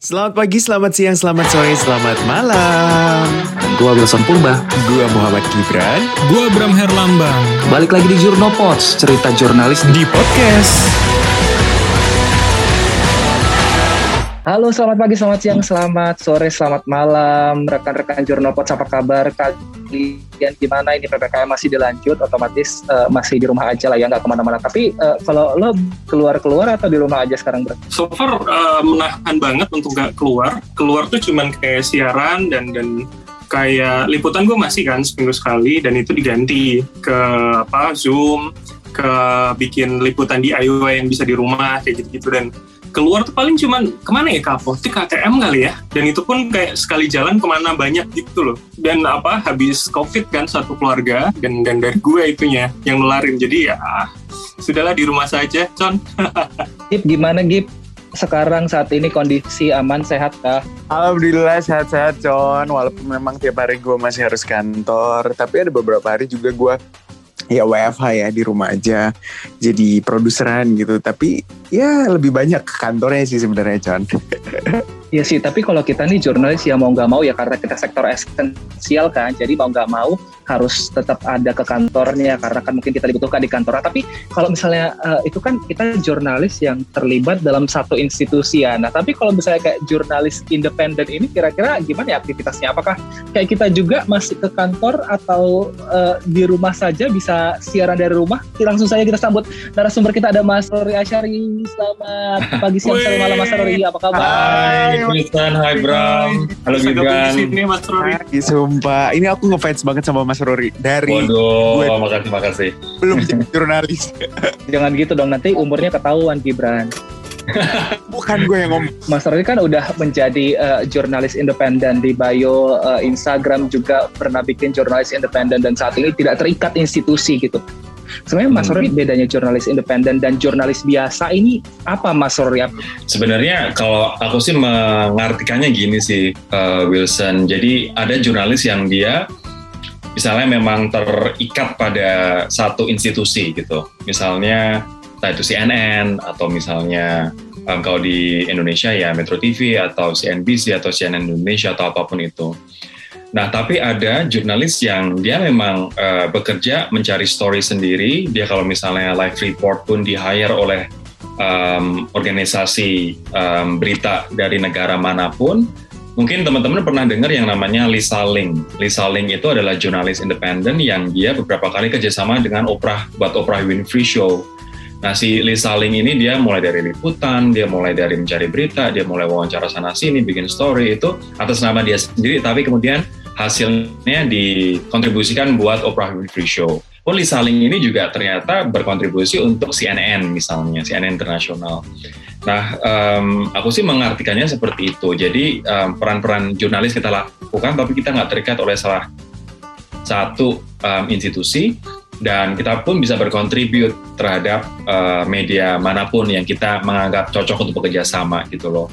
Selamat pagi, selamat siang, selamat sore, selamat malam. Gua Wilson Purba. Gua Muhammad Gibran Gua Bram Herlambang. Balik lagi di Jurnopods, cerita jurnalis di podcast. Halo, selamat pagi, selamat siang, selamat sore, selamat malam, rekan-rekan Jurnopods apa kabar? Kalian gimana? Ini PPKM masih dilanjut, otomatis uh, masih di rumah aja lah ya, nggak ke mana-mana. Tapi uh, kalau lo keluar-keluar atau di rumah aja sekarang bro? So far uh, menahan banget untuk nggak keluar. Keluar tuh cuman kayak siaran dan dan kayak liputan gue masih kan seminggu sekali dan itu diganti ke apa Zoom, ke bikin liputan DIY yang bisa di rumah kayak gitu-gitu dan keluar tuh paling cuman ke mana ya ke apotek KTM kali ya? Dan itu pun kayak sekali jalan ke mana banyak gitu loh. Dan apa habis covid kan satu keluarga dan dan dari gue itunya yang nularin. Jadi ya sudahlah di rumah saja con. Gip gimana Gip? Sekarang saat ini kondisi aman sehat kah? Alhamdulillah sehat-sehat Con, walaupun memang tiap hari gue masih harus kantor, tapi ada beberapa hari juga gue ya WFH ya di rumah aja. Jadi produseran gitu. Tapi ya lebih banyak ke kantornya sih sebenarnya Con Iya sih, tapi kalau kita nih jurnalis ya mau nggak mau ya karena kita sektor esensial kan, jadi mau nggak mau harus tetap ada ke kantornya karena kan mungkin kita dibutuhkan di kantor. Tapi kalau misalnya uh, itu kan kita jurnalis yang terlibat dalam satu institusi ya. Nah, tapi kalau misalnya kayak jurnalis independen ini kira-kira gimana ya aktivitasnya? Apakah kayak kita juga masih ke kantor atau uh, di rumah saja bisa siaran dari rumah? Langsung saja kita sambut narasumber kita ada Mas Rory Asyari. Selamat pagi, siang, sore, malam Mas Rory. Apa kabar? Hai. Tristan, hai Bram. Halo Gibran. Di sini Mas Rory. Hai, sumpah. Ini aku ngefans banget sama Mas Rory dari Waduh, gue makasih makasih. belum jadi jurnalis. Jangan gitu dong, nanti umurnya ketahuan Gibran. Bukan gue yang ngomong. Mas Rory kan udah menjadi uh, jurnalis independen di bio uh, Instagram juga pernah bikin jurnalis independen dan saat ini tidak terikat institusi gitu. Sebenarnya Mas Rory bedanya jurnalis independen dan jurnalis biasa ini apa Mas Rory? Sebenarnya kalau aku sih mengartikannya gini sih uh, Wilson. Jadi ada jurnalis yang dia misalnya memang terikat pada satu institusi gitu. Misalnya entah itu CNN atau misalnya um, kalau di Indonesia ya Metro TV atau CNBC atau CNN Indonesia atau apa pun itu. Nah, tapi ada jurnalis yang dia memang uh, bekerja mencari story sendiri. Dia kalau misalnya live report pun di hire oleh um, organisasi um, berita dari negara mana pun. Mungkin teman-teman pernah dengar yang namanya Lisa Ling. Lisa Ling itu adalah jurnalis independen yang dia beberapa kali kerjasama dengan Oprah buat Oprah Winfrey Show. Nah si Lisa Ling ini dia mulai dari liputan, dia mulai dari mencari berita, dia mulai wawancara sana sini, bikin story itu atas nama dia sendiri, tapi kemudian hasilnya dikontribusikan buat Oprah Winfrey Show. Pun Lisa Ling ini juga ternyata berkontribusi untuk CNN misalnya, CNN Internasional. Nah, um, aku sih mengartikannya seperti itu. Jadi um, peran-peran jurnalis kita lakukan, tapi kita nggak terikat oleh salah satu um, institusi, dan kita pun bisa berkontribut terhadap uh, media mana pun yang kita menganggap cocok untuk bekerja sama gitu loh.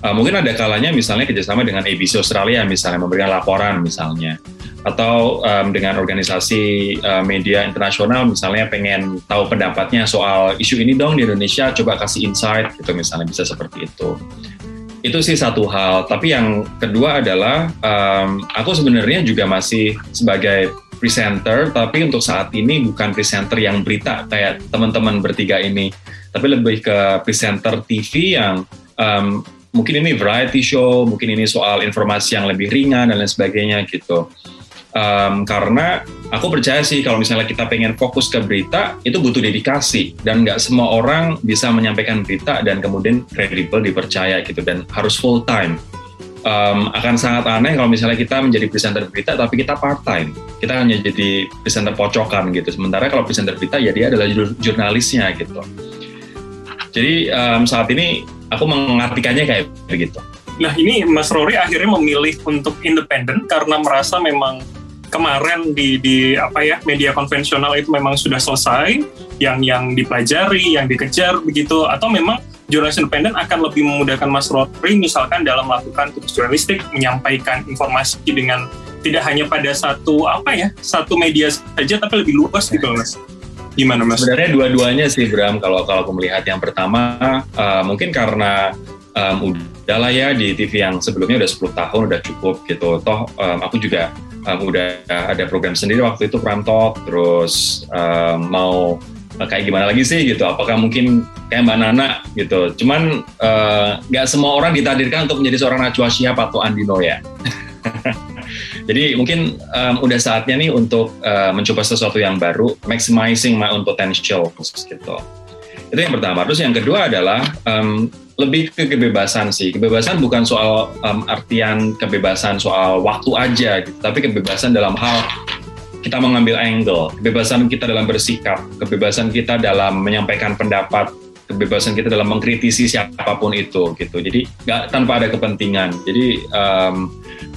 Uh, mungkin ada kalanya misalnya kerjasama dengan ABC Australia misalnya memberikan laporan misalnya atau um, dengan organisasi uh, media internasional misalnya pengen tahu pendapatnya soal isu ini dong di Indonesia coba kasih insight gitu misalnya bisa seperti itu. Itu sih satu hal. Tapi yang kedua adalah um, aku sebenarnya juga masih sebagai presenter tapi untuk saat ini bukan presenter yang berita kayak teman-teman bertiga ini. Tapi lebih ke presenter TV yang um, mungkin ini variety show, mungkin ini soal informasi yang lebih ringan dan lain sebagainya gitu. Um, karena aku percaya sih kalau misalnya kita pengen fokus ke berita itu butuh dedikasi dan nggak semua orang bisa menyampaikan berita dan kemudian kredibel dipercaya gitu dan harus full time. Um, akan sangat aneh kalau misalnya kita menjadi presenter berita tapi kita part time kita hanya jadi presenter pocokan gitu sementara kalau presenter berita ya dia adalah jurnalisnya gitu jadi um, saat ini aku mengartikannya kayak begitu. Nah ini Mas Rory akhirnya memilih untuk independen karena merasa memang kemarin di, di apa ya media konvensional itu memang sudah selesai, yang yang dipelajari, yang dikejar begitu, atau memang jurnalis independen akan lebih memudahkan Mas Rory misalkan dalam melakukan tugas jurnalistik, menyampaikan informasi dengan tidak hanya pada satu apa ya satu media saja tapi lebih luas gitu Mas. Gimana mas? Sebenarnya dua-duanya sih Bram. Kalau kalau aku melihat yang pertama uh, mungkin karena um, udah lah ya di TV yang sebelumnya udah 10 tahun udah cukup gitu toh um, aku juga um, udah ada program sendiri waktu itu Prime Talk terus um, mau kayak gimana lagi sih gitu apakah mungkin kayak Mbak Nana gitu cuman nggak uh, semua orang ditakdirkan untuk menjadi seorang Najwa Shihab atau Andino ya Jadi mungkin um, udah saatnya nih untuk uh, mencoba sesuatu yang baru, maximizing my own potential gitu. Itu yang pertama. Terus yang kedua adalah um, lebih ke kebebasan sih. Kebebasan bukan soal um, artian kebebasan soal waktu aja, gitu, tapi kebebasan dalam hal kita mengambil angle, kebebasan kita dalam bersikap, kebebasan kita dalam menyampaikan pendapat, kebebasan kita dalam mengkritisi siapa pun itu gitu. Jadi nggak tanpa ada kepentingan. Jadi um,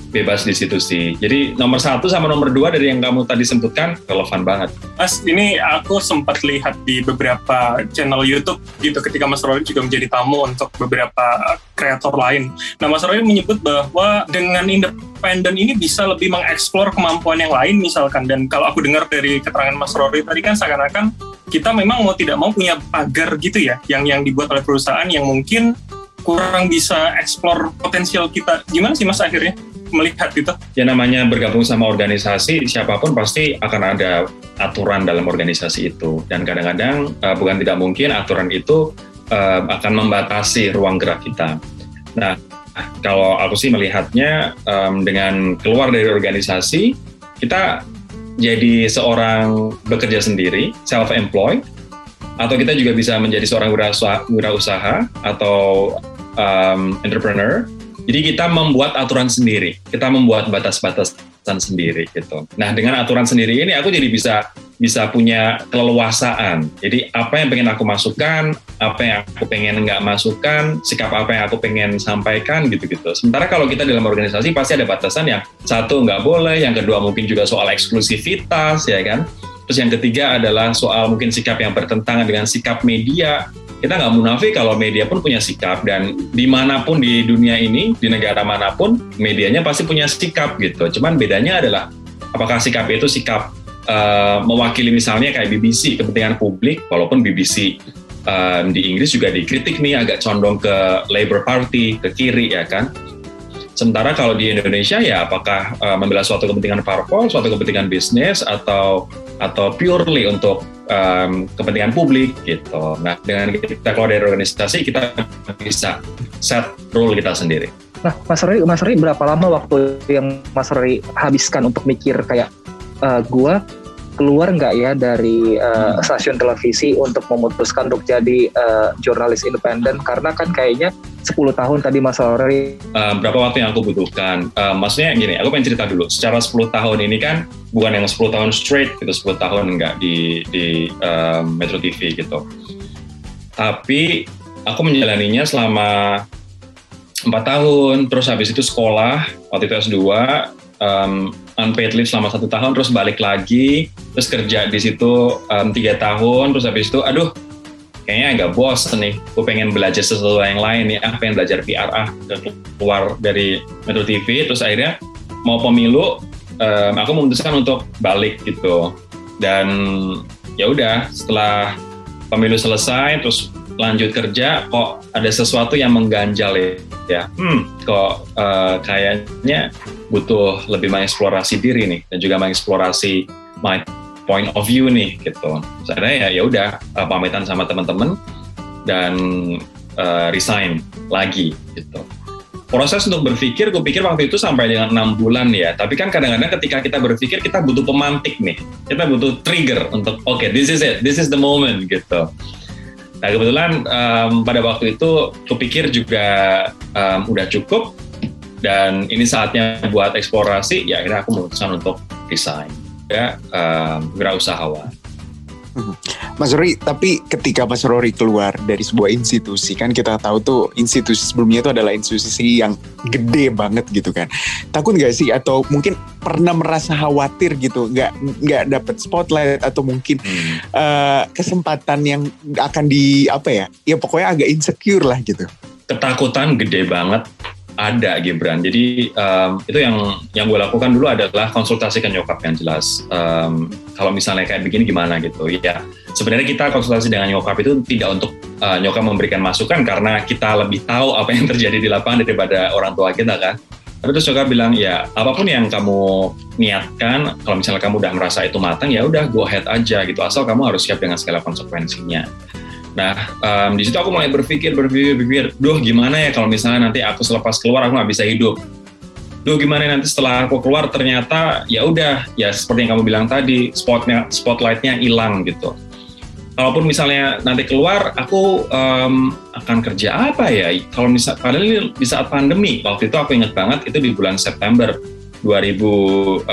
bebas di situ sih. Jadi nomor satu sama nomor dua dari yang kamu tadi sebutkan relevan banget. Mas, ini aku sempat lihat di beberapa channel YouTube gitu ketika Mas Roy juga menjadi tamu untuk beberapa kreator lain. Nah, Mas Roy menyebut bahwa dengan independen ini bisa lebih mengeksplor kemampuan yang lain misalkan. Dan kalau aku dengar dari keterangan Mas Rory tadi kan seakan-akan kita memang mau tidak mau punya pagar gitu ya, yang yang dibuat oleh perusahaan yang mungkin kurang bisa eksplor potensial kita. Gimana sih Mas akhirnya? Melihat itu? Ya namanya bergabung sama organisasi, siapa pun pasti akan ada aturan dalam organisasi itu. Dan kadang-kadang uh, bukan tidak mungkin aturan itu uh, akan membatasi ruang gerak kita. Nah, kalau aku sih melihatnya um, dengan keluar dari organisasi, kita jadi seorang bekerja sendiri, self-employed, atau kita juga bisa menjadi seorang wirausaha atau um, entrepreneur jadi kita membuat aturan sendiri, kita membuat batas-batasan sendiri gitu. Nah dengan aturan sendiri ini aku jadi bisa bisa punya keleluasaan. Jadi apa yang pengen aku masukkan, apa yang aku pengen nggak masukkan, sikap apa yang aku pengen sampaikan gitu-gitu. Sementara kalau kita dalam organisasi pasti ada batasan yang satu nggak boleh, yang kedua mungkin juga soal eksklusivitas ya kan. Terus yang ketiga adalah soal mungkin sikap yang bertentangan dengan sikap media kita nggak munafik kalau media pun punya sikap dan di mana pun di dunia ini di negara mana pun medianya pasti punya sikap gitu. Cuman bedanya adalah apakah sikap itu sikap uh, mewakili misalnya kayak BBC kepentingan publik walaupun BBC um, di Inggris juga dikritik nih agak condong ke Labour Party ke kiri ya kan? Sementara kalau di Indonesia ya apakah uh, membela suatu kepentingan parpol, suatu kepentingan bisnis atau atau purely untuk um, kepentingan publik gitu. Nah dengan kita keluar dari organisasi kita bisa set rule kita sendiri. Nah Mas Roy, Mas Roy berapa lama waktu yang Mas Roy habiskan untuk mikir kayak uh, gua keluar nggak ya dari uh, stasiun televisi untuk memutuskan untuk jadi uh, jurnalis independen? Karena kan kayaknya 10 tahun tadi Mas Lori uh, berapa waktu yang aku butuhkan? Uh, maksudnya gini aku pengen cerita dulu. Secara 10 tahun ini kan bukan yang 10 tahun straight gitu 10 tahun nggak di di uh, Metro TV gitu. Tapi aku menjalaninya selama empat tahun. Terus habis itu sekolah waktu itu S2 um, unpaid leave selama satu tahun terus balik lagi terus kerja di situ tiga tahun terus habis itu aduh kayaknya agak bos nih gue pengen belajar sesuatu yang lain ya pengen belajar PR ah keluar dari Metro TV terus akhirnya mau pemilu um, aku memutuskan untuk balik gitu. Dan ya udah setelah pemilu selesai terus lanjut kerja kok ada sesuatu yang mengganjal ya, ya. hmm kok uh, kayaknya butuh lebih mengeksplorasi diri nih dan juga mengeksplorasi my point of view nih gitu. Saya ya ya udah uh, pamitan sama teman-teman dan uh, resign lagi gitu. Proses untuk berpikir, gue pikir waktu itu sampai dengan enam bulan ya. Tapi kan kadang-kadang ketika kita berpikir kita butuh pemantik nih, kita butuh trigger untuk oke okay, this is it, this is the moment gitu. Nah kebetulan um, pada waktu itu kupikir juga um, udah cukup dan ini saatnya buat eksplorasi ya akhirnya aku memutuskan untuk resign ya um, wirausahawan. Mas Rory, tapi ketika Mas Rory keluar dari sebuah institusi kan kita tahu tuh institusi sebelumnya itu adalah institusi yang gede banget gitu kan. Takut nggak sih atau mungkin pernah merasa khawatir gitu, nggak nggak dapet spotlight atau mungkin hmm. uh, kesempatan yang akan di apa ya? Ya pokoknya agak insecure lah gitu. Ketakutan gede banget ada Gibran. Jadi um, itu yang yang gue lakukan dulu adalah konsultasi ke nyokap yang jelas. Um, kalau misalnya kayak begini gimana gitu, ya sebenarnya kita konsultasi dengan nyokap itu tidak untuk uh, nyokap memberikan masukan karena kita lebih tahu apa yang terjadi di lapangan daripada orang tua kita kan. Tapi terus nyokap bilang ya apa pun yang kamu niatkan, kalau misalnya kamu udah merasa itu matang ya udah go ahead aja gitu. Asal kamu harus siap dengan segala konsekuensinya. Nah, um, di situ aku mulai berpikir, berpikir, berpikir, duh gimana ya kalau misalnya nanti aku selepas keluar aku nggak bisa hidup. Duh gimana nanti setelah aku keluar ternyata ya udah ya seperti yang kamu bilang tadi spotnya spotlightnya hilang gitu kalaupun misalnya nanti keluar, aku um, akan kerja apa ya? Kalau misal, padahal di saat pandemi, waktu itu aku ingat banget itu di bulan September 2020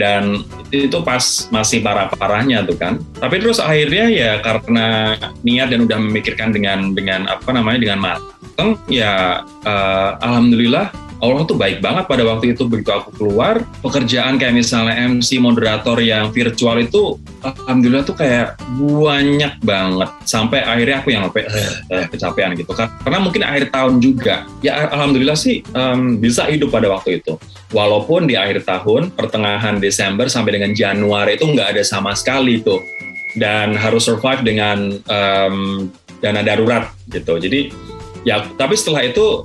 dan itu pas masih parah-parahnya tuh kan. Tapi terus akhirnya ya karena niat dan udah memikirkan dengan dengan apa namanya dengan matang ya uh, alhamdulillah Allah tuh baik banget pada waktu itu begitu aku keluar pekerjaan kayak misalnya MC moderator yang virtual itu alhamdulillah tuh kayak banyak banget. Sampai akhirnya aku yang sampai eh, eh, kecapean gitu. Kan karena mungkin akhir tahun juga. Ya alhamdulillah sih um, bisa hidup pada waktu itu. Walaupun di akhir tahun pertengahan Desember sampai dengan Januari itu nggak ada sama sekali tuh. Dan harus survive dengan um, dana darurat gitu. Jadi ya tapi setelah itu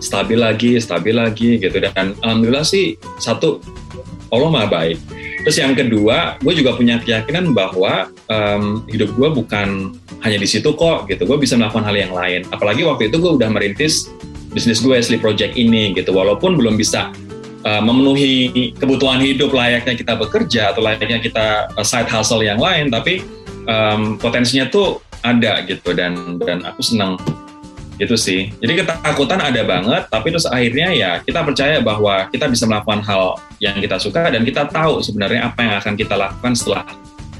stabil lagi, stabil lagi gitu. Dan alhamdulillah sih satu Allah maha baik. Terus yang kedua, gue juga punya keyakinan bahwa um, hidup gue bukan hanya di situ kok gitu. Gue bisa melakukan hal yang lain. Apalagi waktu itu gue udah merintis bisnis gue Sleep Project ini gitu. Walaupun belum bisa uh, memenuhi kebutuhan hidup layaknya kita bekerja atau layaknya kita uh, side hustle yang lain, tapi um, potensinya tuh ada gitu dan dan aku senang gitu sih. Jadi ketakutan ada banget, tapi terus akhirnya ya kita percaya bahwa kita bisa melakukan hal yang kita suka dan kita tahu sebenarnya apa yang akan kita lakukan setelah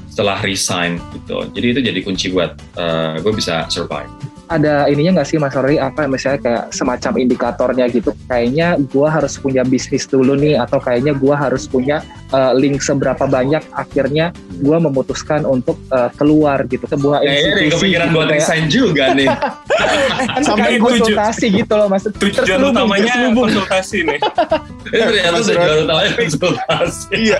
setelah resign gitu. Jadi itu jadi kunci buat uh, gue bisa survive ada ininya nggak sih Mas Rory? Apa misalnya kayak semacam indikatornya gitu? Kayaknya gue harus punya bisnis dulu nih atau kayaknya gue harus punya uh, link seberapa banyak akhirnya gue memutuskan untuk uh, keluar gitu. Sebuah institusi ya, ya, kepikiran gitu, buat resign juga nih. Sampai konsultasi gitu loh mas. Tujuan utamanya konsultasi nih. Ternyata tujuan utamanya konsultasi. Iya.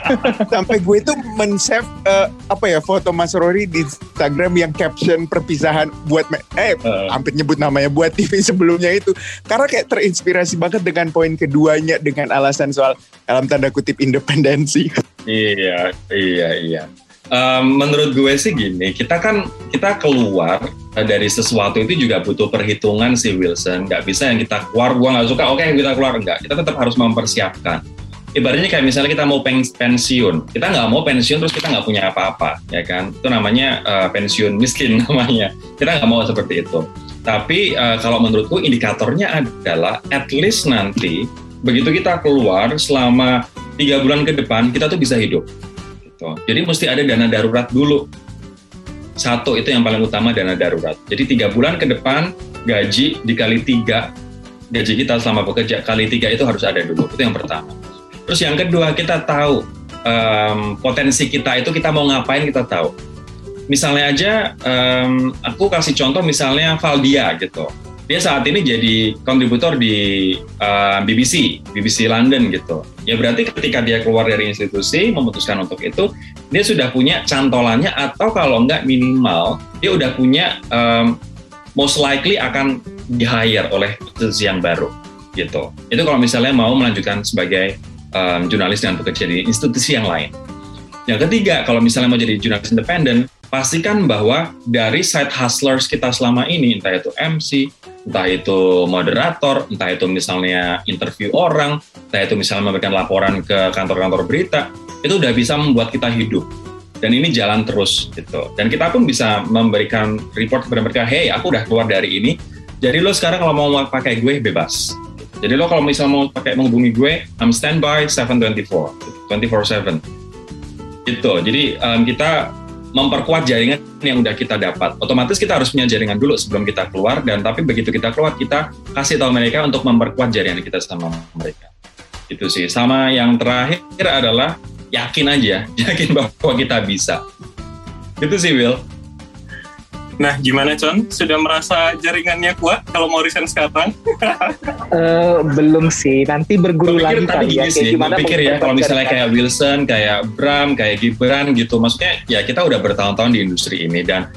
Sampai gue itu men-save uh, apa ya foto Mas Rory di Instagram yang caption perpisahan buat eh uh hampir nyebut namanya buat TV sebelumnya itu karena kayak terinspirasi banget dengan poin keduanya dengan alasan soal dalam tanda kutip independensi. Iya, iya, iya. Um, menurut gue sih gini, kita kan kita keluar dari sesuatu itu juga butuh perhitungan sih Wilson. Gak bisa yang kita keluar, gue nggak suka, oke okay, kita keluar enggak. Kita tetap harus mempersiapkan ibaratnya kayak misalnya kita mau pensiun, kita nggak mau pensiun terus kita nggak punya apa-apa, ya kan? Itu namanya uh, pensiun miskin namanya. Kita nggak mau seperti itu. Tapi uh, kalau menurutku indikatornya adalah at least nanti begitu kita keluar selama tiga bulan ke depan kita tuh bisa hidup. Gitu. Jadi mesti ada dana darurat dulu. Satu itu yang paling utama dana darurat. Jadi tiga bulan ke depan gaji dikali tiga gaji kita selama bekerja kali tiga itu harus ada dulu. Itu yang pertama. Terus yang kedua kita tahu um, potensi kita itu kita mau ngapain kita tahu. Misalnya aja um, aku kasih contoh misalnya Valdia gitu. Dia saat ini jadi kontributor di uh, BBC, BBC London gitu. Ya berarti ketika dia keluar dari institusi memutuskan untuk itu, dia sudah punya cantolannya atau kalau enggak minimal dia udah punya um, most likely akan di hire oleh institusi yang baru gitu. Itu kalau misalnya mau melanjutkan sebagai um, jurnalis dengan bekerja di institusi yang lain. Yang ketiga, kalau misalnya mau jadi jurnalis independen, pastikan bahwa dari side hustlers kita selama ini, entah itu MC, entah itu moderator, entah itu misalnya interview orang, entah itu misalnya memberikan laporan ke kantor-kantor berita, itu udah bisa membuat kita hidup. Dan ini jalan terus gitu. Dan kita pun bisa memberikan report kepada mereka, hey aku udah keluar dari ini, jadi lo sekarang kalau mau pakai gue bebas jadi lo kalau misal mau pakai menghubungi gue, I'm standby 724, 24/7. Gitu. Jadi um, kita memperkuat jaringan yang udah kita dapat. Otomatis kita harus punya jaringan dulu sebelum kita keluar dan tapi begitu kita keluar kita kasih tahu mereka untuk memperkuat jaringan kita sama mereka. Itu sih. Sama yang terakhir adalah yakin aja, yakin bahwa kita bisa. Itu sih Will. Nah, gimana Con? Sudah merasa jaringannya kuat kalau mau resign sekarang? uh, belum sih. Nanti berguru lagi kali ya. Sih, gimana pikir ya kalau misalnya kayak Wilson, kayak Bram, kayak Gibran gitu. Maksudnya ya kita udah bertahun-tahun di industri ini dan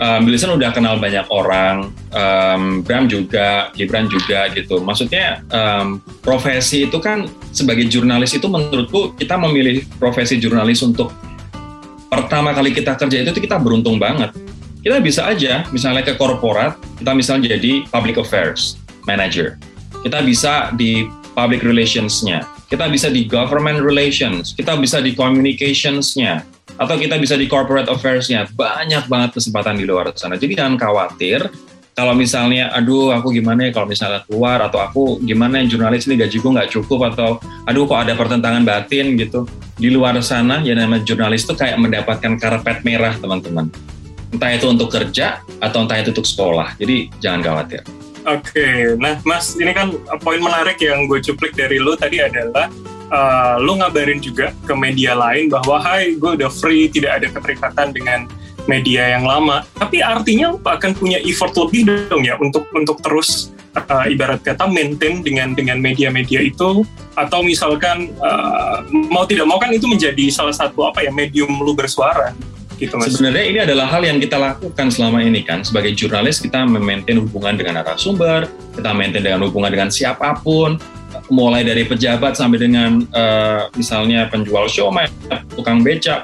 um, Wilson udah kenal banyak orang, um, Bram juga, Gibran juga gitu. Maksudnya um, profesi itu kan sebagai jurnalis itu menurutku kita memilih profesi jurnalis untuk pertama kali kita kerja itu kita beruntung banget. Kita bisa aja misalnya ke korporat, kita misalnya jadi public affairs manager. Kita bisa di public relations-nya, kita bisa di government relations, kita bisa di communications-nya, atau kita bisa di corporate affairs-nya. Banyak banget kesempatan di luar sana. Jadi jangan khawatir kalau misalnya, aduh aku gimana ya kalau misalnya keluar, atau aku gimana yang jurnalis ini gajiku nggak cukup, atau aduh kok ada pertentangan batin gitu. Di luar sana, ya namanya jurnalis itu kayak mendapatkan karpet merah teman-teman. Entah itu untuk kerja, atau entah itu untuk sekolah. Jadi jangan khawatir. Oke, nah Mas, ini kan poin menarik yang gue cuplik dari lu tadi adalah uh, lo ngabarin juga ke media lain bahwa hai gue udah free tidak ada keterikatan dengan media yang lama tapi artinya lo akan punya effort lebih dong ya untuk untuk terus uh, ibarat kata maintain dengan dengan media-media itu atau misalkan uh, mau tidak mau kan itu menjadi salah satu apa ya medium lu bersuara gitu mas. Sebenarnya ini adalah hal yang kita lakukan selama ini kan sebagai jurnalis kita memaintain hubungan dengan narasumber, kita maintain dengan hubungan dengan siapa pun, mulai dari pejabat sampai dengan uh, misalnya penjual siomay, tukang beca.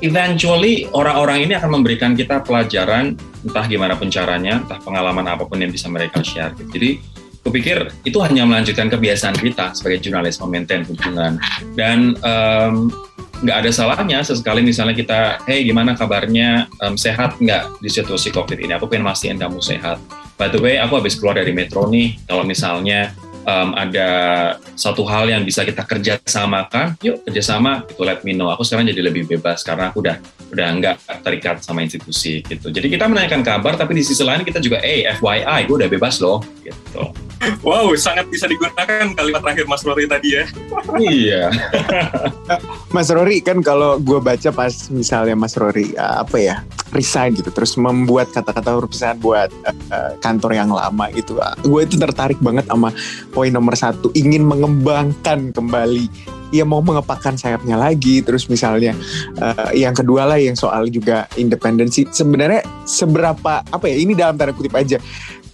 Eventually orang-orang ini akan memberikan kita pelajaran entah gimana pun caranya, entah pengalaman apa pun yang bisa mereka share. Jadi kupikir itu hanya melanjutkan kebiasaan kita sebagai jurnalis memaintain hubungan dan um, nggak ada salahnya sesekali misalnya kita, hey gimana kabarnya, um, sehat nggak di situasi COVID ini? Aku pengen mastiin kamu sehat. By the way, aku habis keluar dari metro nih. Kalau misalnya um, ada satu hal yang bisa kita kerjasamakan, yuk kerjasama, itu let me know. Aku sekarang jadi lebih bebas karena aku udah udah nggak terikat sama institusi gitu. Jadi kita menanyakan kabar, tapi di sisi lain kita juga, eh FYI, gue udah bebas loh, gitu. Wow, sangat bisa digunakan kalimat terakhir Mas Rory tadi ya. iya. Mas Rory kan kalau gue baca pas misalnya Mas Rory apa ya resign gitu, terus membuat kata-kata huruf pesan buat uh, kantor yang lama gitu. gue itu tertarik banget sama poin nomor satu, ingin mengembangkan kembali ya mau mengepakkan sayapnya lagi terus misalnya uh, yang kedua lah yang soal juga independensi sebenarnya seberapa apa ya ini dalam tanda kutip aja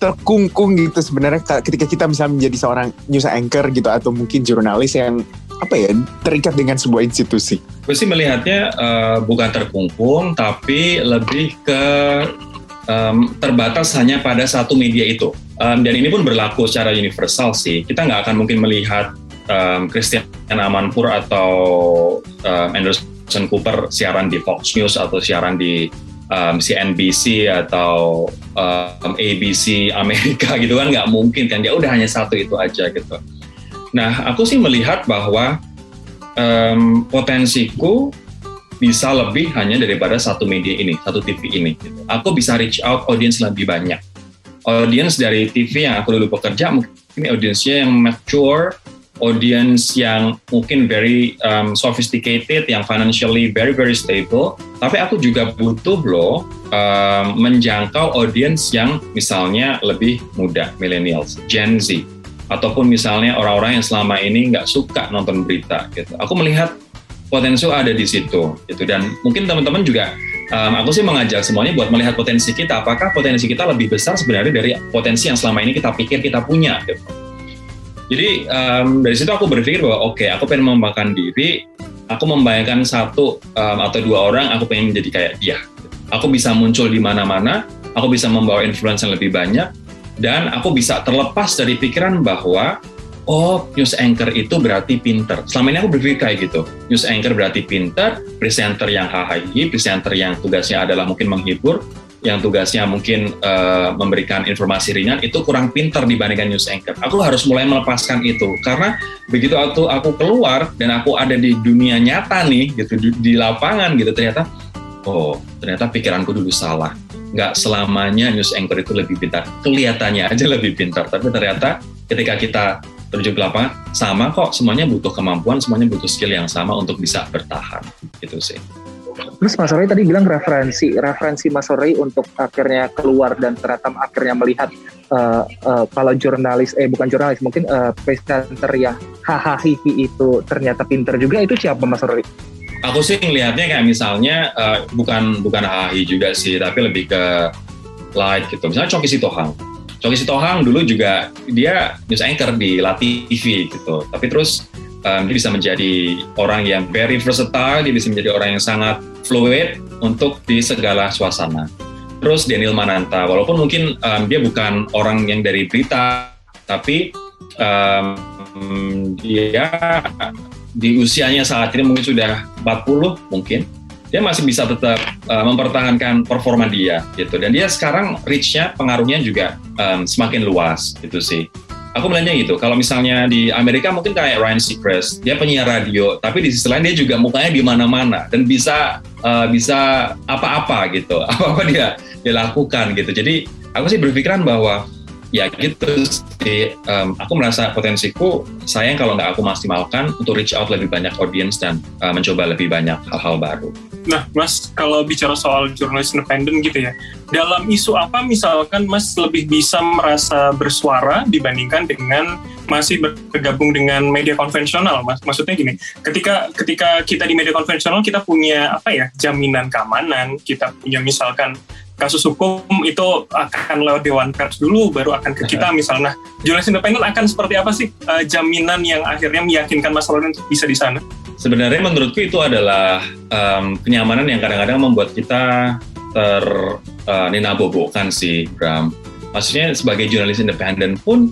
terkungkung gitu sebenarnya ketika kita misalnya menjadi seorang news anchor gitu atau mungkin jurnalis yang apa ya terikat dengan sebuah institusi. Gue sih melihatnya uh, bukan terkungkung tapi lebih ke um, terbatas hanya pada satu media itu. Um, dan ini pun berlaku secara universal sih. Kita nggak akan mungkin melihat um, Christian Amanpur atau um, Anderson Cooper siaran di Fox News atau siaran di um, CNBC atau um, ABC Amerika gitu kan nggak mungkin kan dia udah hanya satu itu aja gitu. Nah aku sih melihat bahwa um, potensiku bisa lebih hanya daripada satu media ini, satu TV ini. Gitu. Aku bisa reach out audience lebih banyak. Audience dari TV yang aku dulu bekerja mungkin audiensnya yang mature, audience yang mungkin very um, sophisticated, yang financially very very stable. Tapi aku juga butuh loh um, menjangkau audience yang misalnya lebih muda, millennials, Gen Z, ataupun misalnya orang-orang yang selama ini nggak suka nonton berita. Gitu. Aku melihat potensi ada di situ, gitu. Dan mungkin teman-teman juga um, aku sih mengajak semuanya buat melihat potensi kita. Apakah potensi kita lebih besar sebenarnya dari potensi yang selama ini kita pikir kita punya? Gitu jadi um, dari situ aku berpikir bahwa oke, okay, aku pengen mengembangkan diri, aku membayangkan satu um, atau dua orang, aku pengen menjadi kayak dia. Aku bisa muncul di mana-mana, aku bisa membawa influence yang lebih banyak, dan aku bisa terlepas dari pikiran bahwa oh news anchor itu berarti pinter. Selama ini aku berpikir kayak gitu. News anchor berarti pinter, presenter yang hahaha, presenter yang tugasnya adalah mungkin menghibur, yang tugasnya mungkin uh, memberikan informasi ringan itu kurang pinter dibandingkan news anchor. Aku harus mulai melepaskan itu karena begitu aku aku keluar dan aku ada di dunia nyata nih gitu di, di lapangan gitu ternyata oh ternyata pikiranku dulu salah. Nggak selamanya news anchor itu lebih pintar. Kelihatannya aja lebih pintar, tapi ternyata ketika kita terjun ke lapangan sama kok semuanya butuh kemampuan, semuanya butuh skill yang sama untuk bisa bertahan gitu sih. Terus Mas Roy tadi bilang referensi, referensi Mas Roy untuk akhirnya keluar dan ternyata akhirnya melihat uh, uh, kalau jurnalis, eh bukan jurnalis, mungkin uh, presenter yang hahaha itu ternyata pinter juga itu siapa Mas Roy? aku sih ngelihatnya kayak misalnya uh, bukan bukan HI juga sih, tapi lebih ke like gitu. Misalnya Coki Sitohang. Coki Sitohang dulu juga dia news anchor di La TV gitu. Tapi terus um, dia bisa menjadi orang yang very versatile, dia bisa menjadi orang yang sangat fluid untuk di segala suasana. Terus Daniel Mananta, walaupun mungkin um, dia bukan orang yang dari berita, tapi um, dia di usianya saat ini mungkin sudah 40 mungkin dia masih bisa tetap uh, mempertahankan performa dia gitu dan dia sekarang reach-nya pengaruhnya juga um, semakin luas gitu sih aku melihatnya gitu kalau misalnya di Amerika mungkin kayak Ryan Seacrest dia penyiar radio tapi di sisi lain dia juga mukanya di mana-mana dan bisa uh, bisa apa-apa gitu apa-apa dia dia lakukan gitu. Jadi aku sih berpikiran bahwa ya gitu sih um, aku merasa potensiku sayang kalau nggak aku maksimalkan untuk reach out lebih banyak audience dan uh, mencoba lebih banyak hal-hal baru. Nah, Mas, kalau bicara soal jurnalis independen gitu ya, dalam isu apa misalkan Mas lebih bisa merasa bersuara dibandingkan dengan masih bergabung dengan media konvensional, Mas? Maksudnya gini, ketika ketika kita di media konvensional kita punya apa ya jaminan keamanan, kita punya misalkan kasus hukum itu akan lewat dewan pers dulu baru akan ke kita misalnya. Nah, jurnalis independen akan seperti apa sih uh, jaminan yang akhirnya meyakinkan Mas Lauren untuk bisa di sana? Sebenarnya menurutku itu adalah um, kenyamanan yang kadang-kadang membuat kita ter uh, nina bobokan sih, Bram. Maksudnya sebagai jurnalis independen pun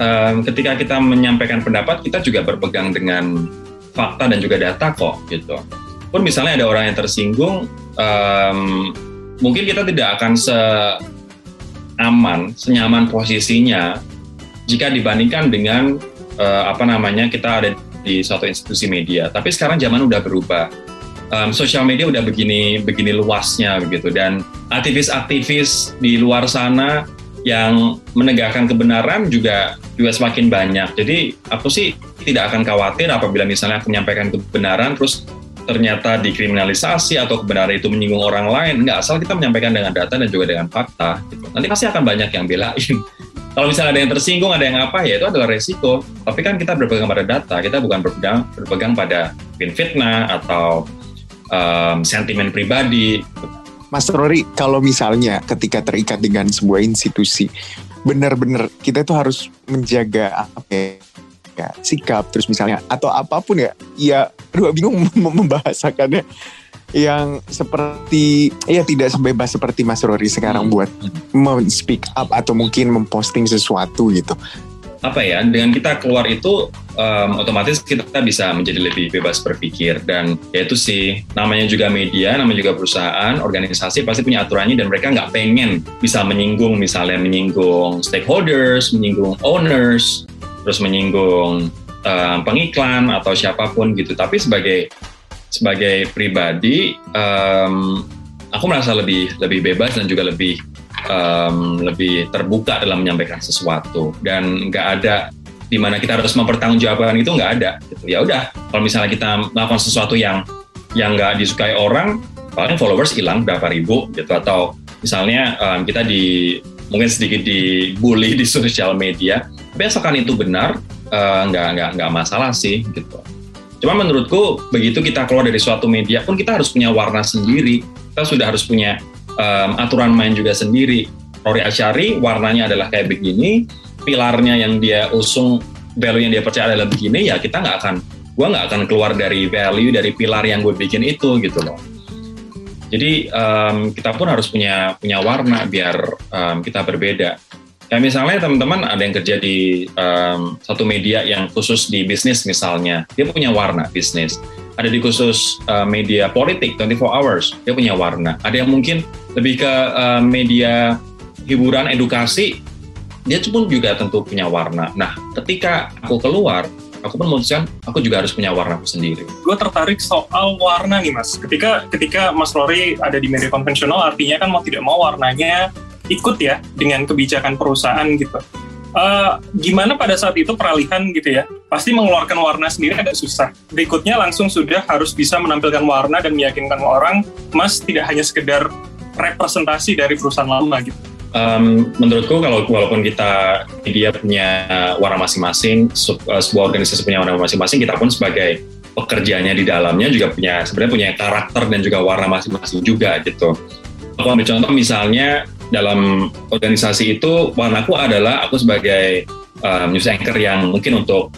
um, ketika kita menyampaikan pendapat kita juga berpegang dengan fakta dan juga data kok gitu. Pun misalnya ada orang yang tersinggung um, mungkin kita tidak akan se aman, senyaman posisinya jika dibandingkan dengan uh, apa namanya kita ada di suatu institusi media. Tapi sekarang zaman udah berubah. Um, sosial media udah begini begini luasnya begitu dan aktivis-aktivis di luar sana yang menegakkan kebenaran juga juga semakin banyak. Jadi aku sih tidak akan khawatir apabila misalnya aku menyampaikan kebenaran terus ternyata dikriminalisasi atau kebenaran itu menyinggung orang lain, nggak asal kita menyampaikan dengan data dan juga dengan fakta. Gitu. Nanti pasti akan banyak yang belain. Kalau misalnya ada yang tersinggung, ada yang apa, ya itu adalah resiko. Tapi kan kita berpegang pada data, kita bukan berpegang, berpegang pada fitnah atau um, sentimen pribadi. Mas Rory, kalau misalnya ketika terikat dengan sebuah institusi, benar-benar kita itu harus menjaga apa ya, ya sikap terus misalnya atau apa pun ya ya aduh bingung membahasakannya. Yang seperti ya tidak sebebas seperti Mas Rory sekarang hmm. buat speak up atau mungkin memposting sesuatu gitu. Apa ya dengan kita keluar itu um, otomatis kita bisa menjadi lebih bebas berpikir. Dan ya itu sih namanya juga media namanya juga perusahaan organisasi pasti punya aturannya dan mereka nggak pengen bisa menyinggung misalnya menyinggung stakeholders menyinggung owners terus menyinggung uh, pengiklan atau siapa pun gitu. Tapi sebagai sebagai pribadi, um, aku merasa lebih lebih bebas dan juga lebih um, lebih terbuka dalam menyampaikan sesuatu dan nggak ada di mana kita harus mempertanggungjawabkan itu nggak ada. Gitu. Ya udah, kalau misalnya kita melakukan sesuatu yang yang nggak disukai orang, paling followers hilang berapa ribu gitu atau misalnya um, kita di mungkin sedikit dibully di sosial media asalkan itu benar uh, nggak nggak nggak masalah sih gitu. Cuma menurutku begitu kita keluar dari suatu media pun kita harus punya warna sendiri kita sudah harus punya um, aturan main juga sendiri. Rory Asyari warnanya adalah kayak begini pilarnya yang dia usung value yang dia percaya adalah begini ya kita nggak akan gue nggak akan keluar dari value dari pilar yang gue bikin itu gitu loh jadi um, kita pun harus punya punya warna biar um, kita berbeda Ya misalnya teman-teman ada yang kerja di um, satu media yang khusus di bisnis misalnya, dia punya warna bisnis. Ada di khusus uh, media politik 24 hours, dia punya warna. Ada yang mungkin lebih ke uh, media hiburan, edukasi, dia pun juga tentu punya warna. Nah, ketika aku keluar, aku pun memutuskan aku juga harus punya warna sendiri. Gue tertarik soal warna nih mas. Ketika ketika Mas Rory ada di media konvensional, artinya kan mau tidak mau warnanya ikut ya dengan kebijakan perusahaan gitu. Uh, gimana pada saat itu peralihan gitu ya? Pasti mengeluarkan warna sendiri agak susah. Berikutnya langsung sudah harus bisa menampilkan warna dan meyakinkan orang, Mas tidak hanya sekedar representasi dari perusahaan lama gitu. Um, menurutku kalau walaupun kita media punya warna masing-masing, eh, sebuah organisasi punya warna masing-masing, kita pun sebagai pekerjaannya di dalamnya juga punya sebenarnya punya karakter dan juga warna masing-masing juga gitu. Aku ambil contoh misalnya dalam organisasi itu warnaku adalah aku sebagai um, news anchor yang mungkin untuk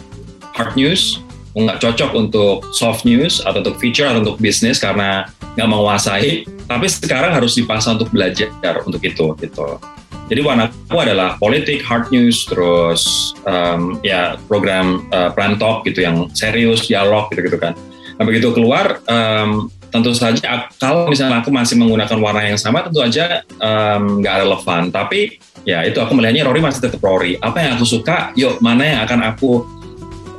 hard news nggak cocok untuk soft news atau untuk feature atau untuk bisnis karena nggak menguasai tapi sekarang harus dipasang untuk belajar untuk itu gitu. Jadi warnaku adalah politik hard news terus um, ya program uh, plan talk gitu yang serius dialog gitu gitu kan. Nah begitu keluar um, tentu saja kalau misalnya aku masih menggunakan warna yang sama tentu aja nggak um, relevan. Tapi ya itu aku melihatnya Rory masih tetap Rory. Apa yang aku suka yuk mana yang akan aku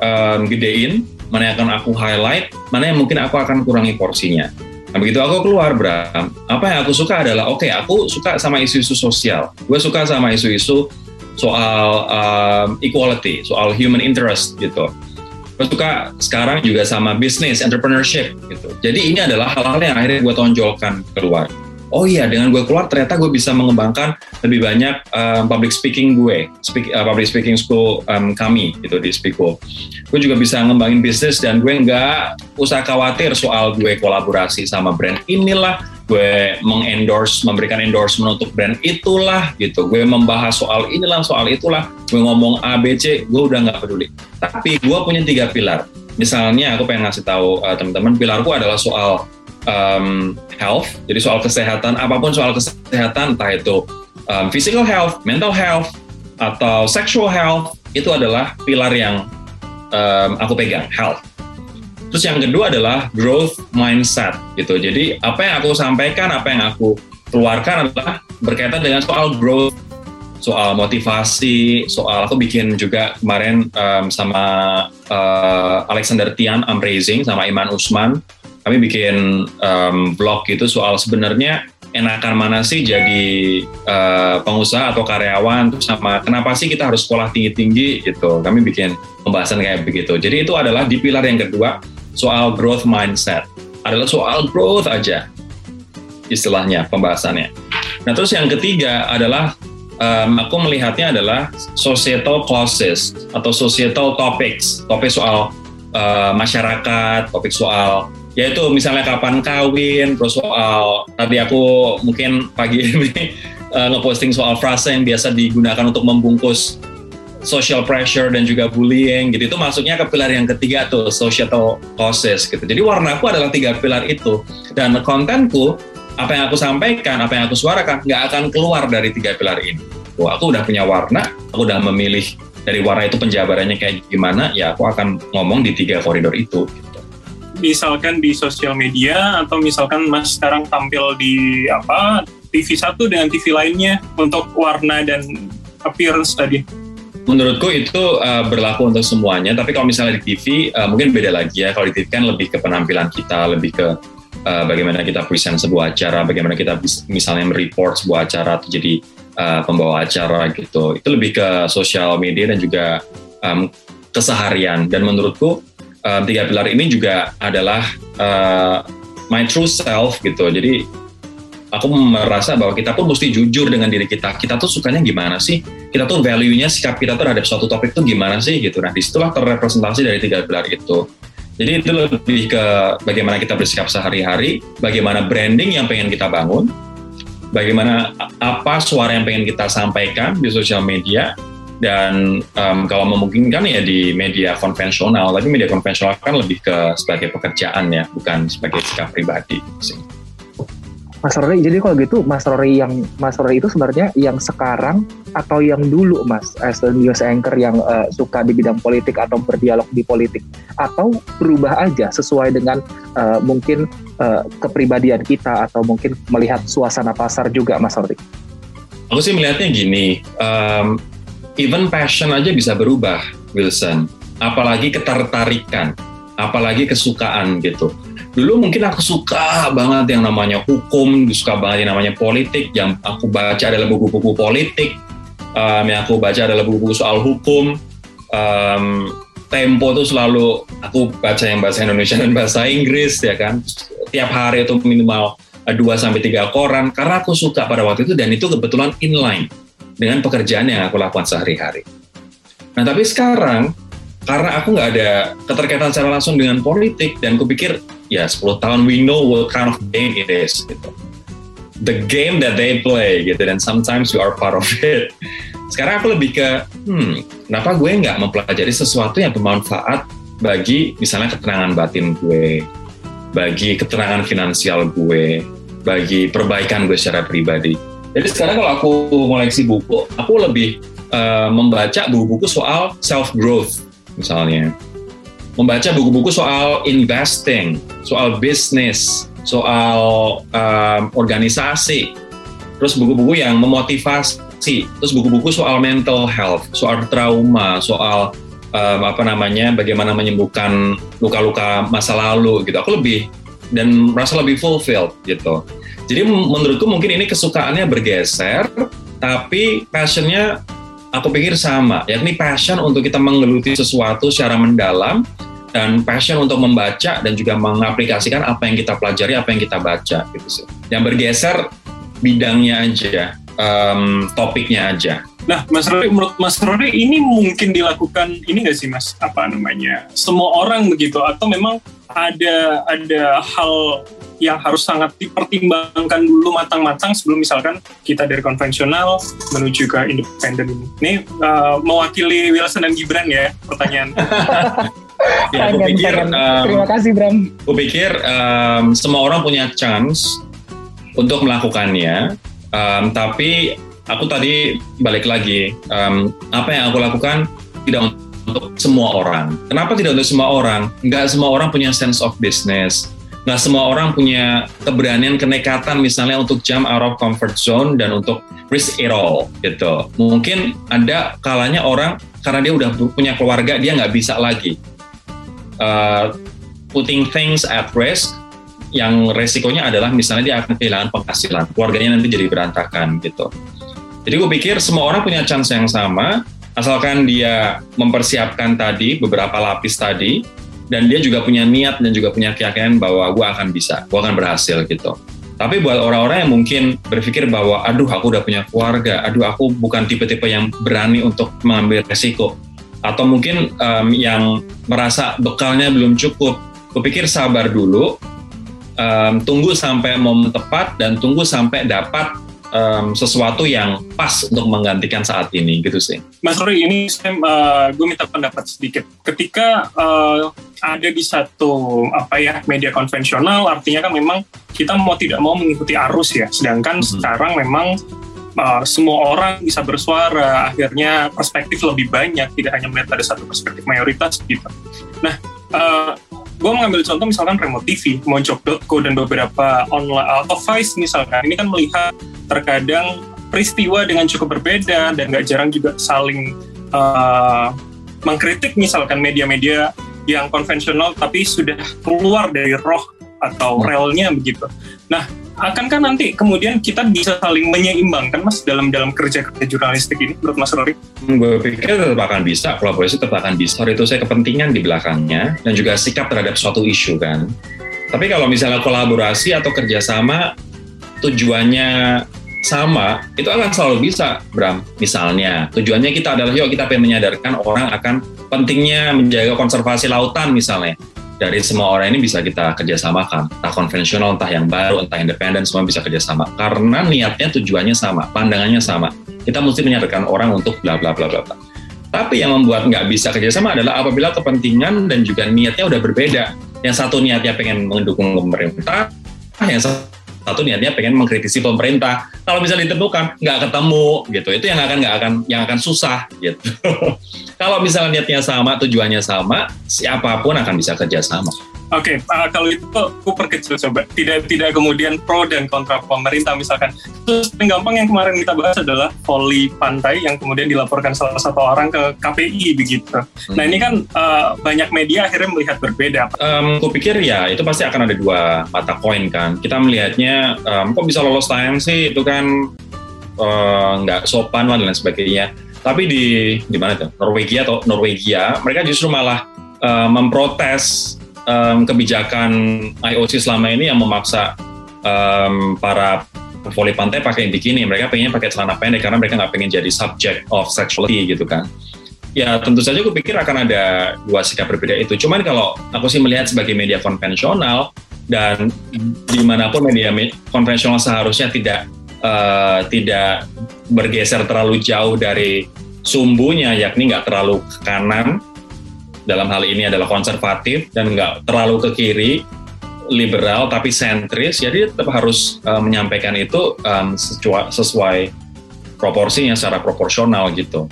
um, gedein mana yang akan aku highlight mana yang mungkin aku akan kurangi porsinya nah begitu aku keluar Bram apa yang aku suka adalah oke okay, aku suka sama isu-isu sosial gue suka sama isu-isu soal um, equality soal human interest gitu gue suka sekarang juga sama bisnis, entrepreneurship gitu. Jadi ini adalah hal-hal yang akhirnya gue tonjolkan keluar. Oh iya, dengan gue keluar ternyata gue bisa mengembangkan lebih banyak um, public speaking gue, speak, uh, public speaking school um, kami gitu di Speako. Gue juga bisa ngembangin bisnis dan gue nggak usah khawatir soal gue kolaborasi sama brand inilah, gue mengendorse, memberikan endorsement untuk brand itulah gitu. Gue membahas soal inilah, soal itulah. Gue ngomong A, B, C, gue udah nggak peduli. Tapi gue punya tiga pilar. Misalnya aku pengen ngasih tahu uh, teman-teman, pilarku adalah soal um, health, jadi soal kesehatan, apa pun soal kesehatan, entah itu um, physical health, mental health, atau sexual health, itu adalah pilar yang um, aku pegang, health. Terus yang kedua adalah growth mindset gitu. Jadi apa yang aku sampaikan, apa yang aku keluarkan adalah berkaitan dengan soal growth, soal motivasi, soal aku bikin juga kemarin um, sama uh, Alexander Tian, I'm Raising, sama Iman Usman, kami bikin um, vlog gitu soal sebenarnya enakan mana sih jadi uh, pengusaha atau karyawan terus sama kenapa sih kita harus sekolah tinggi-tinggi gitu. Kami bikin pembahasan kayak begitu. Jadi itu adalah di pilar yang kedua soal growth mindset. Adalah soal growth aja istilahnya pembahasannya. Nah terus yang ketiga adalah um, aku melihatnya adalah societal causes atau societal topics. Topik soal uh, masyarakat topik soal yaitu misalnya kapan kawin, terus soal tadi aku mungkin pagi ini uh, ngeposting soal frase yang biasa digunakan untuk membungkus social pressure dan juga bullying gitu. Itu masuknya ke pilar yang ketiga tuh societal causes gitu. Jadi warnaku adalah tiga pilar itu. Dan kontenku apa yang aku sampaikan apa yang aku suarakan nggak akan keluar dari tiga pilar ini. Tuh aku udah punya warna aku udah memilih dari warna itu penjabarannya kayak gimana ya aku akan ngomong di tiga koridor itu misalkan di sosial media atau misalkan Mas sekarang tampil di apa TV satu dengan TV lainnya untuk warna dan appearance tadi? Menurutku itu uh, berlaku untuk semuanya, tapi kalau misalnya di TV uh, mungkin beda lagi ya. Kalau di TV kan lebih ke penampilan kita, lebih ke uh, bagaimana kita present sebuah acara, bagaimana kita misalnya mereport sebuah acara atau jadi uh, pembawa acara gitu. Itu lebih ke sosial media dan juga um, keseharian. Dan menurutku um, tiga pilar ini juga adalah uh, my true self gitu. Jadi aku merasa bahwa kita pun mesti jujur dengan diri kita. Kita tuh sukanya gimana sih? Kita tuh value-nya sikap kita terhadap suatu topik tuh gimana sih gitu. Nah di situlah terrepresentasi dari tiga pilar itu. Jadi itu lebih ke bagaimana kita bersikap sehari-hari, bagaimana branding yang pengen kita bangun, bagaimana apa suara yang pengen kita sampaikan di sosial media, dan um, kalau memungkinkan ya di media konvensional tapi media konvensional kan lebih ke sebagai pekerjaan ya bukan sebagai sikap pribadi sih. Mas Rory, jadi kalau gitu Mas Rory yang Mas Rory itu sebenarnya yang sekarang atau yang dulu Mas as a news anchor yang uh, suka di bidang politik atau berdialog di politik atau berubah aja sesuai dengan uh, mungkin uh, kepribadian kita atau mungkin melihat suasana pasar juga Mas Rory? Aku sih melihatnya gini, um, even passion aja bisa berubah, Wilson. Apalagi ketertarikan, apalagi kesukaan gitu. Dulu mungkin aku suka banget yang namanya hukum, suka banget yang namanya politik. Yang aku baca adalah buku-buku politik, um, yang aku baca adalah buku-buku soal hukum. Um, Tempo tuh selalu aku baca yang bahasa Indonesia dan bahasa Inggris ya kan. Tiap hari itu minimal 2 sampai tiga koran karena aku suka pada waktu itu dan itu kebetulan inline dengan pekerjaan yang aku lakukan sehari-hari. Nah, tapi sekarang karena aku nggak ada keterkaitan secara langsung dengan politik dan kupikir ya 10 tahun we know what kind of game it is gitu. The game that they play gitu dan sometimes we are part of it. Sekarang aku lebih ke hmm, kenapa gue nggak mempelajari sesuatu yang bermanfaat bagi misalnya ketenangan batin gue, bagi ketenangan finansial gue, bagi perbaikan gue secara pribadi. Jadi sekarang kalau aku koleksi buku, aku lebih uh, membaca buku-buku soal self growth misalnya. Membaca buku-buku soal investing, soal bisnis, soal um, organisasi, terus buku-buku yang memotivasi, terus buku-buku soal mental health, soal trauma, soal um, apa namanya, bagaimana menyembuhkan luka-luka masa lalu gitu. Aku lebih dan merasa lebih fulfilled gitu. Jadi menurutku mungkin ini kesukaannya bergeser, tapi passionnya aku pikir sama, yakni passion untuk kita menggeluti sesuatu secara mendalam dan passion untuk membaca dan juga mengaplikasikan apa yang kita pelajari, apa yang kita baca gitu sih. Yang bergeser bidangnya aja, um, topiknya aja. Nah, Mas Rory, menurut Mas Rory ini mungkin dilakukan ini nggak sih Mas? Apa namanya? Semua orang begitu atau memang ada ada hal yang harus sangat dipertimbangkan dulu matang-matang sebelum misalkan kita dari konvensional menuju ke independen ini. Ini uh, mewakili Wilson dan Gibran ya pertanyaan. ya, aku pikir, um, Terima kasih Bram. Aku pikir um, semua orang punya chance untuk melakukannya, um, tapi aku tadi balik lagi, um, apa yang aku lakukan tidak untuk semua orang. Kenapa tidak untuk semua orang? Nggak semua orang punya sense of business nggak semua orang punya keberanian kenekatan misalnya untuk jump out of comfort zone dan untuk risk it all gitu mungkin ada kalanya orang karena dia udah punya keluarga dia nggak bisa lagi uh, putting things at risk yang resikonya adalah misalnya dia akan kehilangan penghasilan keluarganya nanti jadi berantakan gitu jadi gue pikir semua orang punya chance yang sama asalkan dia mempersiapkan tadi beberapa lapis tadi dan dia juga punya niat dan juga punya keyakinan bahwa gue akan bisa, gue akan berhasil gitu. Tapi buat orang-orang yang mungkin berpikir bahwa, aduh aku udah punya keluarga, aduh aku bukan tipe-tipe yang berani untuk mengambil resiko, atau mungkin um, yang merasa bekalnya belum cukup, kupikir sabar dulu, um, tunggu sampai momen tepat dan tunggu sampai dapat um, sesuatu yang pas untuk menggantikan saat ini gitu sih. Mas Rory ini saya uh, gue minta pendapat sedikit. Ketika uh, ada di satu apa ya media konvensional, artinya kan memang kita mau tidak mau mengikuti arus ya. Sedangkan mm-hmm. sekarang memang uh, semua orang bisa bersuara, akhirnya perspektif lebih banyak, tidak hanya melihat ada satu perspektif mayoritas gitu. Nah, uh, gue mengambil contoh misalkan remote TV, mojok.co dan beberapa online atau Vice misalkan, ini kan melihat terkadang peristiwa dengan cukup berbeda dan gak jarang juga saling uh, mengkritik misalkan media-media yang konvensional tapi sudah keluar dari roh atau hmm. relnya begitu. Nah, akankah nanti kemudian kita bisa saling menyeimbangkan mas dalam dalam kerja kerja jurnalistik ini menurut Mas Rory? Gue pikir tetap akan bisa, kolaborasi tetap akan bisa. Itu saya kepentingan di belakangnya dan juga sikap terhadap suatu isu kan. Tapi kalau misalnya kolaborasi atau kerjasama tujuannya sama, itu akan selalu bisa, Bram. Misalnya, tujuannya kita adalah, yuk kita pengen menyadarkan orang akan pentingnya menjaga konservasi lautan misalnya. Dari semua orang ini bisa kita kerjasamakan, entah konvensional, entah yang baru, entah independen, semua bisa kerjasama. Karena niatnya tujuannya sama, pandangannya sama. Kita mesti menyadarkan orang untuk bla bla bla bla. Tapi yang membuat nggak bisa kerjasama adalah apabila kepentingan dan juga niatnya udah berbeda. Yang satu niatnya pengen mendukung pemerintah, yang satu niatnya pengen mengkritisi pemerintah. Kalau bisa ditentukan nggak ketemu gitu, itu yang akan nggak akan yang akan susah gitu. Kalau misalnya niatnya sama, tujuannya sama, siapa pun akan bisa kerja sama. Oke, okay, uh, kalau itu aku perkecil coba. Tidak tidak kemudian pro dan kontra pemerintah misalkan. Terus yang gampang yang kemarin kita bahas adalah voli pantai yang kemudian dilaporkan salah satu orang ke KPI begitu. Hmm. Nah ini kan uh, banyak media akhirnya melihat berbeda. Um, aku pikir ya itu pasti akan ada dua mata koin kan. Kita melihatnya um, kok bisa lolos tayang sih itu kan uh, nggak sopan lah dan lain sebagainya. Tapi di di mana tuh Norwegia atau Norwegia mereka justru malah uh, memprotes um, kebijakan IOC selama ini yang memaksa um, para voli pantai pakai bikini, mereka pengennya pakai celana pendek karena mereka nggak pengen jadi subject of sexuality gitu kan. ya tentu saja gue pikir akan ada dua sikap berbeda itu. Cuman kalau aku sih melihat sebagai media konvensional dan di mana pun media me- konvensional seharusnya tidak uh, tidak bergeser terlalu jauh dari sumbunya, yakni nggak terlalu ke kanan dalam hal ini adalah konservatif dan nggak terlalu ke kiri liberal tapi sentris. Jadi tetap harus uh, menyampaikan itu um, sesuai, sesuai proporsinya secara proporsional gitu.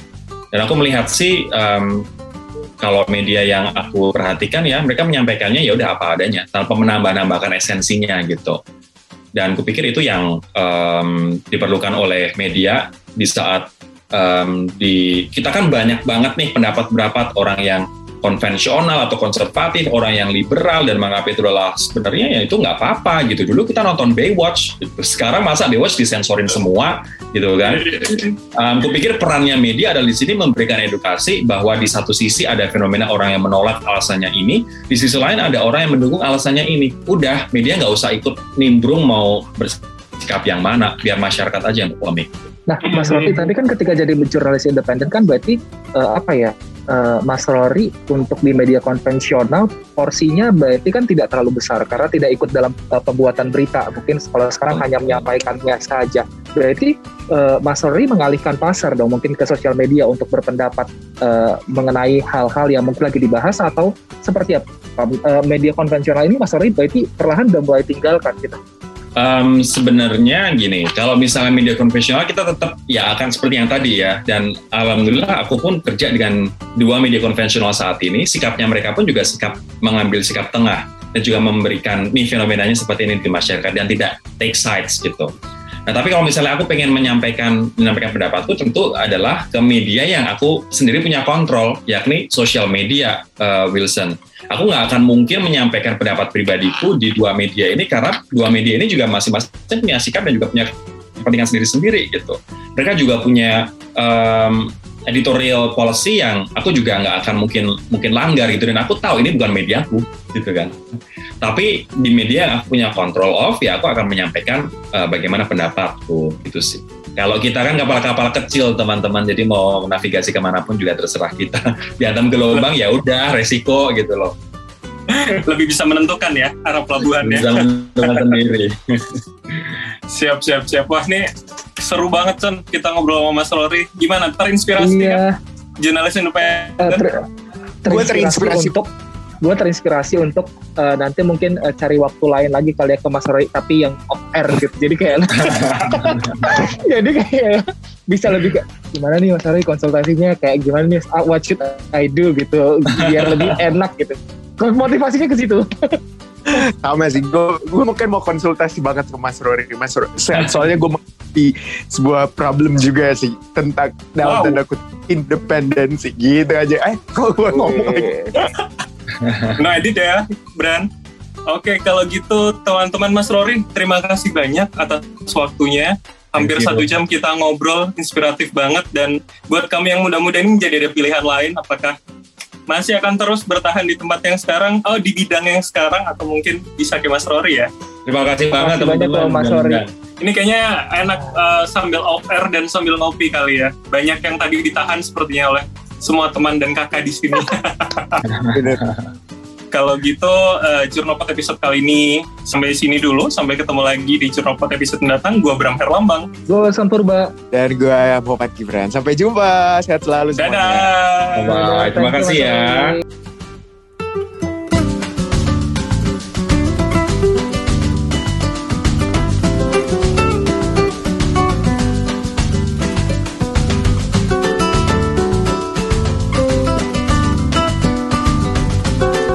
Dan aku melihat sih um, kalau media yang aku perhatikan ya mereka menyampaikannya ya udah apa adanya tanpa menambah-nambahkan esensinya gitu. Dan kupikir itu yang um, diperlukan oleh media di saat um, di kita kan banyak banget nih pendapat-pendapat orang yang konvensional atau konservatif, orang yang liberal dan menganggap itu adalah sebenarnya ya itu nggak apa-apa gitu. Dulu kita nonton Baywatch, sekarang masa Baywatch disensorin semua gitu kan? Um, kupikir perannya media adalah di sini memberikan edukasi bahwa di satu sisi ada fenomena orang yang menolak alasannya ini, di sisi lain ada orang yang mendukung alasannya ini. Udah, media nggak usah ikut nimbrung mau bersikap yang mana, biar masyarakat aja yang polemik. Nah, Mas Rofi tadi kan ketika jadi jurnalis independen kan berarti uh, apa ya? Uh, Mas Rory untuk di media konvensional porsinya berarti kan tidak terlalu besar karena tidak ikut dalam uh, pembuatan berita. Mungkin kalau sekarang hanya menyampaikannya saja. Berarti uh, Mas Rory mengalihkan pasar dong mungkin ke sosial media untuk berpendapat uh, mengenai hal-hal yang mungkin lagi dibahas atau seperti apa? Uh, media konvensional ini Mas Rory berarti perlahan udah mulai tinggalkan gitu. Um, sebenarnya gini, kalau misalnya media konvensional kita tetap ya akan seperti yang tadi ya. Dan alhamdulillah aku pun kerja dengan dua media konvensional saat ini. Sikapnya mereka pun juga sikap mengambil sikap tengah dan juga memberikan nih fenomenanya seperti ini di masyarakat dan tidak take sides gitu. Nah, tapi kalau misalnya aku pengen menyampaikan menyampaikan pendapatku tentu adalah ke media yang aku sendiri punya kontrol, yakni sosial media, uh, Wilson. Aku nggak akan mungkin menyampaikan pendapat pribadiku di dua media ini karena dua media ini juga masing-masing punya sikap dan juga punya kepentingan sendiri-sendiri gitu. Mereka juga punya um, editorial policy yang aku juga nggak akan mungkin mungkin langgar gitu dan aku tahu ini bukan mediaku gitu kan. Tapi di media yang aku punya control of ya aku akan menyampaikan uh, bagaimana pendapatku gitu sih. Kalau kita kan kapal-kapal kecil teman-teman, jadi mau navigasi ke mana pun juga terserah kita. Dihantam gelombang ya udah resiko gitu loh. Lebih bisa menentukan ya arah pelabuhannya. Bisa menentukan sendiri. siap siap siap. Wah nih seru banget Con kita ngobrol sama Mas Rory. Gimana terinspirasi Iya. kan? Jurnalis independen. Uh, ter- Gue terinspirasi. untuk gue terinspirasi untuk uh, nanti mungkin uh, cari waktu lain lagi kali ya ke Mas Roy tapi yang off air gitu jadi kayak jadi kayak bisa lebih kayak gimana nih Mas Roy konsultasinya kayak gimana nih ah, what should I do gitu biar lebih enak gitu motivasinya ke situ sama sih gue gue mungkin mau konsultasi banget ke Mas Rory Mas Rory so- soalnya gue mengerti sebuah problem juga sih tentang dalam Wow. tanda kutip independensi gitu aja eh kok gue ngomong lagi No edit ya, Bran. Oke, kalau gitu teman-teman Mas Rory, terima kasih banyak atas waktunya. Hampir satu jam kita ngobrol, inspiratif banget. Dan buat kami yang muda-muda ini menjadi ada pilihan lain, apakah masih akan terus bertahan di tempat yang sekarang, oh di bidang yang sekarang, atau mungkin bisa ke Mas Rory ya. Terima kasih banget kasih banyak teman-teman. Mas Rory. Ini kayaknya enak uh, sambil off air dan sambil ngopi kali ya. Banyak yang tadi ditahan sepertinya oleh semua teman dan kakak di sini. Kalau gitu, uh, Jurnopot episode kali ini sampai sini dulu. Sampai ketemu lagi di Jurnopot episode mendatang. Gua Bram Herlambang. gue Sampurba dan gue Muhammad Gibran sampai jumpa sehat selalu semuanya Dadah! Bye-bye. Terima kasih ya.